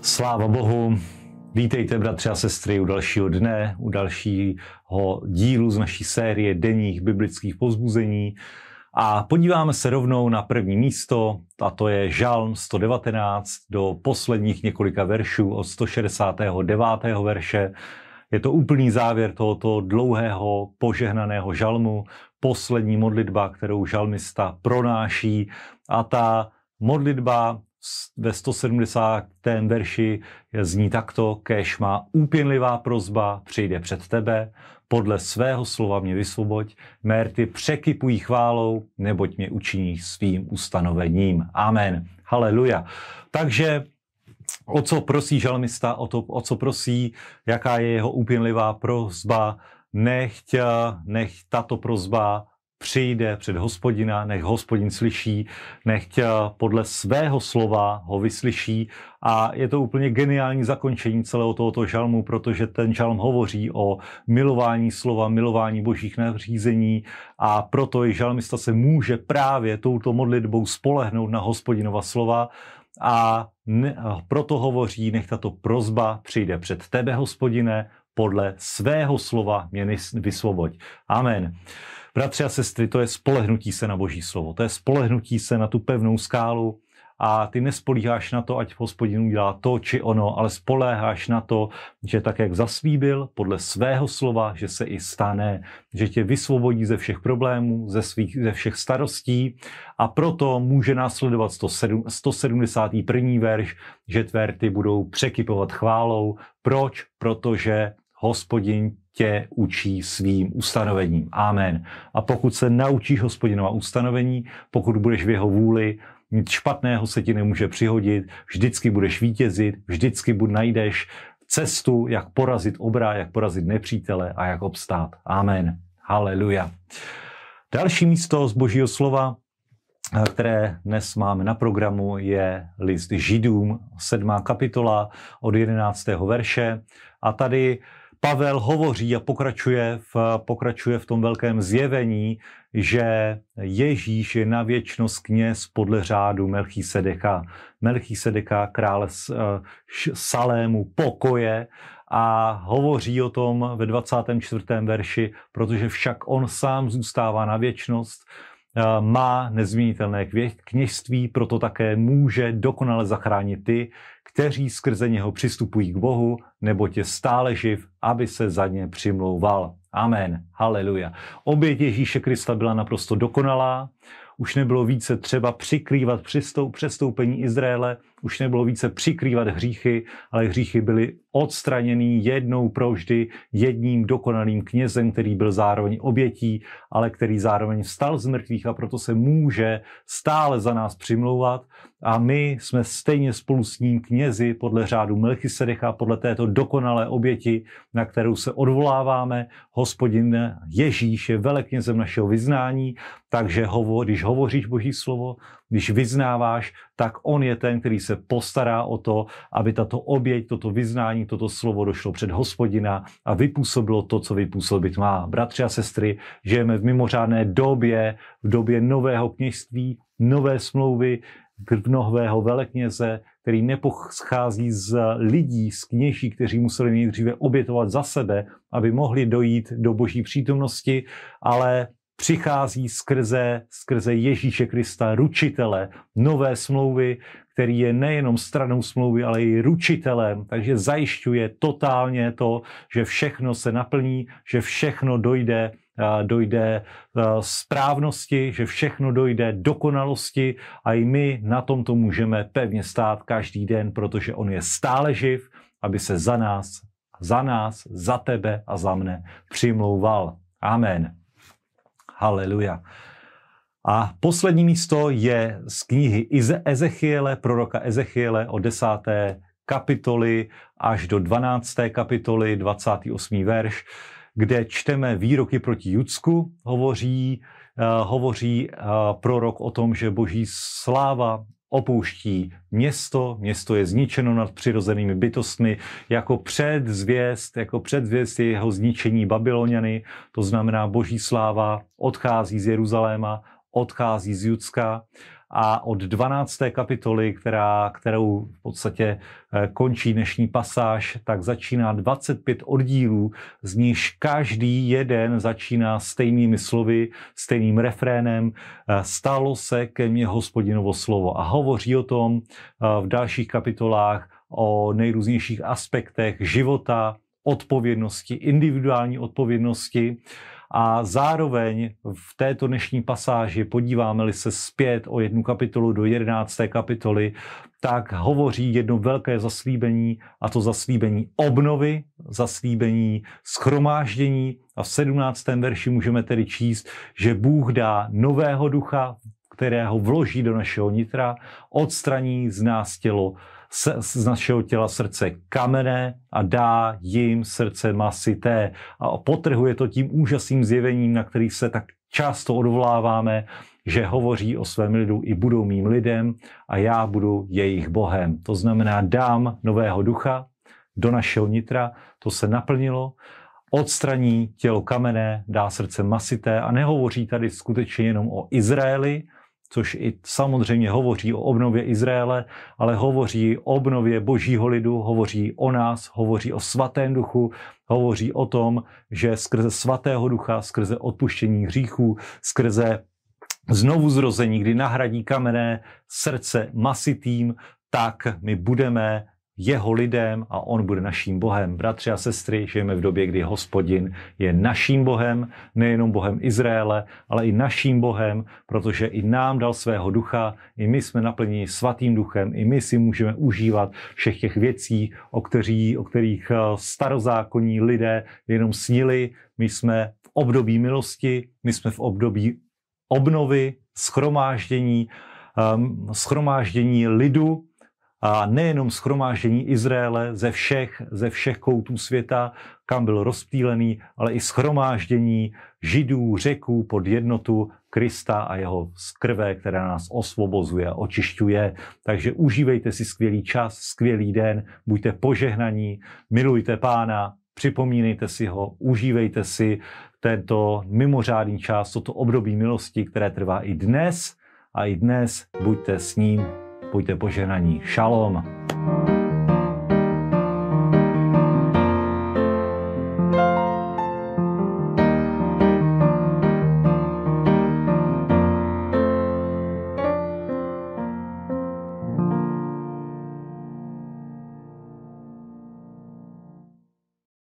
Sláva Bohu. Vítejte, bratři a sestry, u dalšího dne, u dalšího dílu z naší série denních biblických pozbuzení. A podíváme se rovnou na první místo, a to je Žalm 119 do posledních několika veršů od 169. verše. Je to úplný závěr tohoto dlouhého požehnaného žalmu, poslední modlitba, kterou žalmista pronáší. A ta modlitba ve 170. verši zní takto, kež má úpěnlivá prozba, přijde před tebe, podle svého slova mě vysvoboď, mérty překypují chválou, neboť mě učiní svým ustanovením. Amen. Haleluja. Takže o co prosí žalmista, o, to, o co prosí, jaká je jeho úpěnlivá prozba, nechť, nech tato prozba přijde před hospodina, nech hospodin slyší, nech podle svého slova ho vyslyší a je to úplně geniální zakončení celého tohoto žalmu, protože ten žalm hovoří o milování slova, milování božích nařízení a proto i žalmista se může právě touto modlitbou spolehnout na hospodinova slova a proto hovoří, nech tato prozba přijde před tebe, hospodine, podle svého slova mě vysvoboď. Amen. Bratři a sestry, to je spolehnutí se na Boží slovo. To je spolehnutí se na tu pevnou skálu a ty nespolíháš na to, ať hospodin udělá to či ono, ale spoléháš na to, že tak, jak zaslíbil podle svého slova, že se i stane, že tě vysvobodí ze všech problémů, ze, svých, ze všech starostí a proto může následovat 171. verš, že tvé rty budou překypovat chválou. Proč? Protože hospodin tě učí svým ustanovením. Amen. A pokud se naučíš hospodinova ustanovení, pokud budeš v jeho vůli, nic špatného se ti nemůže přihodit, vždycky budeš vítězit, vždycky bud najdeš cestu, jak porazit obra, jak porazit nepřítele a jak obstát. Amen. Haleluja. Další místo z božího slova, které dnes máme na programu, je list Židům, sedmá kapitola od 11. verše. A tady Pavel hovoří a pokračuje v, pokračuje v tom velkém zjevení, že Ježíš je na věčnost kněz podle řádu Melchisedeka. Melchisedeka, krále eh, Salému, pokoje a hovoří o tom ve 24. verši, protože však on sám zůstává na věčnost, má nezměnitelné kněžství, proto také může dokonale zachránit ty, kteří skrze něho přistupují k Bohu, nebo tě stále živ, aby se za ně přimlouval. Amen. Haleluja. Oběť Ježíše Krista byla naprosto dokonalá, už nebylo více třeba přikrývat přestoupení Izraele, už nebylo více přikrývat hříchy, ale hříchy byly odstraněný jednou provždy jedním dokonalým knězem, který byl zároveň obětí, ale který zároveň vstal z mrtvých a proto se může stále za nás přimlouvat. A my jsme stejně spolu s ním knězi podle řádu Melchisedecha, podle této dokonalé oběti, na kterou se odvoláváme. Hospodin Ježíš je veleknězem našeho vyznání, takže hovo, když hovoříš Boží slovo, když vyznáváš, tak on je ten, který se postará o to, aby tato oběť, toto vyznání, toto slovo došlo před hospodina a vypůsobilo to, co vypůsobit má. Bratři a sestry, žijeme v mimořádné době, v době nového kněžství, nové smlouvy, nového velekněze, který nepochází z lidí, z kněží, kteří museli nejdříve obětovat za sebe, aby mohli dojít do boží přítomnosti, ale přichází skrze, skrze Ježíše Krista, ručitele nové smlouvy, který je nejenom stranou smlouvy, ale i ručitelem, takže zajišťuje totálně to, že všechno se naplní, že všechno dojde dojde správnosti, že všechno dojde dokonalosti a i my na tomto můžeme pevně stát každý den, protože on je stále živ, aby se za nás, za nás, za tebe a za mne přimlouval. Amen. Haleluja. A poslední místo je z knihy Ezechiele, proroka Ezechiele o desáté kapitoly až do 12. kapitoly, 28. verš, kde čteme výroky proti Judsku, hovoří, uh, hovoří uh, prorok o tom, že boží sláva opouští město, město je zničeno nad přirozenými bytostmi, jako předzvěst, jako předzvěst jeho zničení Babyloniany, to znamená boží sláva odchází z Jeruzaléma, odchází z Judska a od 12. kapitoly, která, kterou v podstatě eh, končí dnešní pasáž, tak začíná 25 oddílů, z nichž každý jeden začíná stejnými slovy, stejným refrénem. Eh, Stalo se ke mně hospodinovo slovo a hovoří o tom v dalších kapitolách o nejrůznějších aspektech života, odpovědnosti, individuální odpovědnosti. A zároveň v této dnešní pasáži, podíváme-li se zpět o jednu kapitolu do jedenácté kapitoly, tak hovoří jedno velké zaslíbení, a to zaslíbení obnovy, zaslíbení schromáždění. A v sedmnáctém verši můžeme tedy číst, že Bůh dá nového ducha, kterého vloží do našeho nitra, odstraní z nás tělo z našeho těla srdce kamené a dá jim srdce masité. A potrhuje to tím úžasným zjevením, na který se tak často odvoláváme, že hovoří o svém lidu i budou mým lidem a já budu jejich Bohem. To znamená, dám nového ducha do našeho nitra, to se naplnilo, odstraní tělo kamené, dá srdce masité a nehovoří tady skutečně jenom o Izraeli, což i samozřejmě hovoří o obnově Izraele, ale hovoří o obnově božího lidu, hovoří o nás, hovoří o svatém duchu, hovoří o tom, že skrze svatého ducha, skrze odpuštění hříchů, skrze znovu zrození, kdy nahradí kamenné srdce masitým, tak my budeme jeho lidem a on bude naším Bohem. Bratři a sestry, žijeme v době, kdy hospodin je naším Bohem, nejenom Bohem Izraele, ale i naším Bohem, protože i nám dal svého ducha, i my jsme naplněni svatým duchem, i my si můžeme užívat všech těch věcí, o, kterých, o kterých eh, starozákonní lidé jenom snili. My jsme v období milosti, my jsme v období obnovy, schromáždění, um, schromáždění lidu, a nejenom schromáždění Izraele ze všech, ze všech koutů světa, kam byl rozptýlený, ale i schromáždění židů, řeků pod jednotu Krista a jeho skrve, která nás osvobozuje a očišťuje. Takže užívejte si skvělý čas, skvělý den, buďte požehnaní, milujte pána, připomínejte si ho, užívejte si tento mimořádný čas, toto období milosti, které trvá i dnes a i dnes buďte s ním Buďte poženaní. Šalom.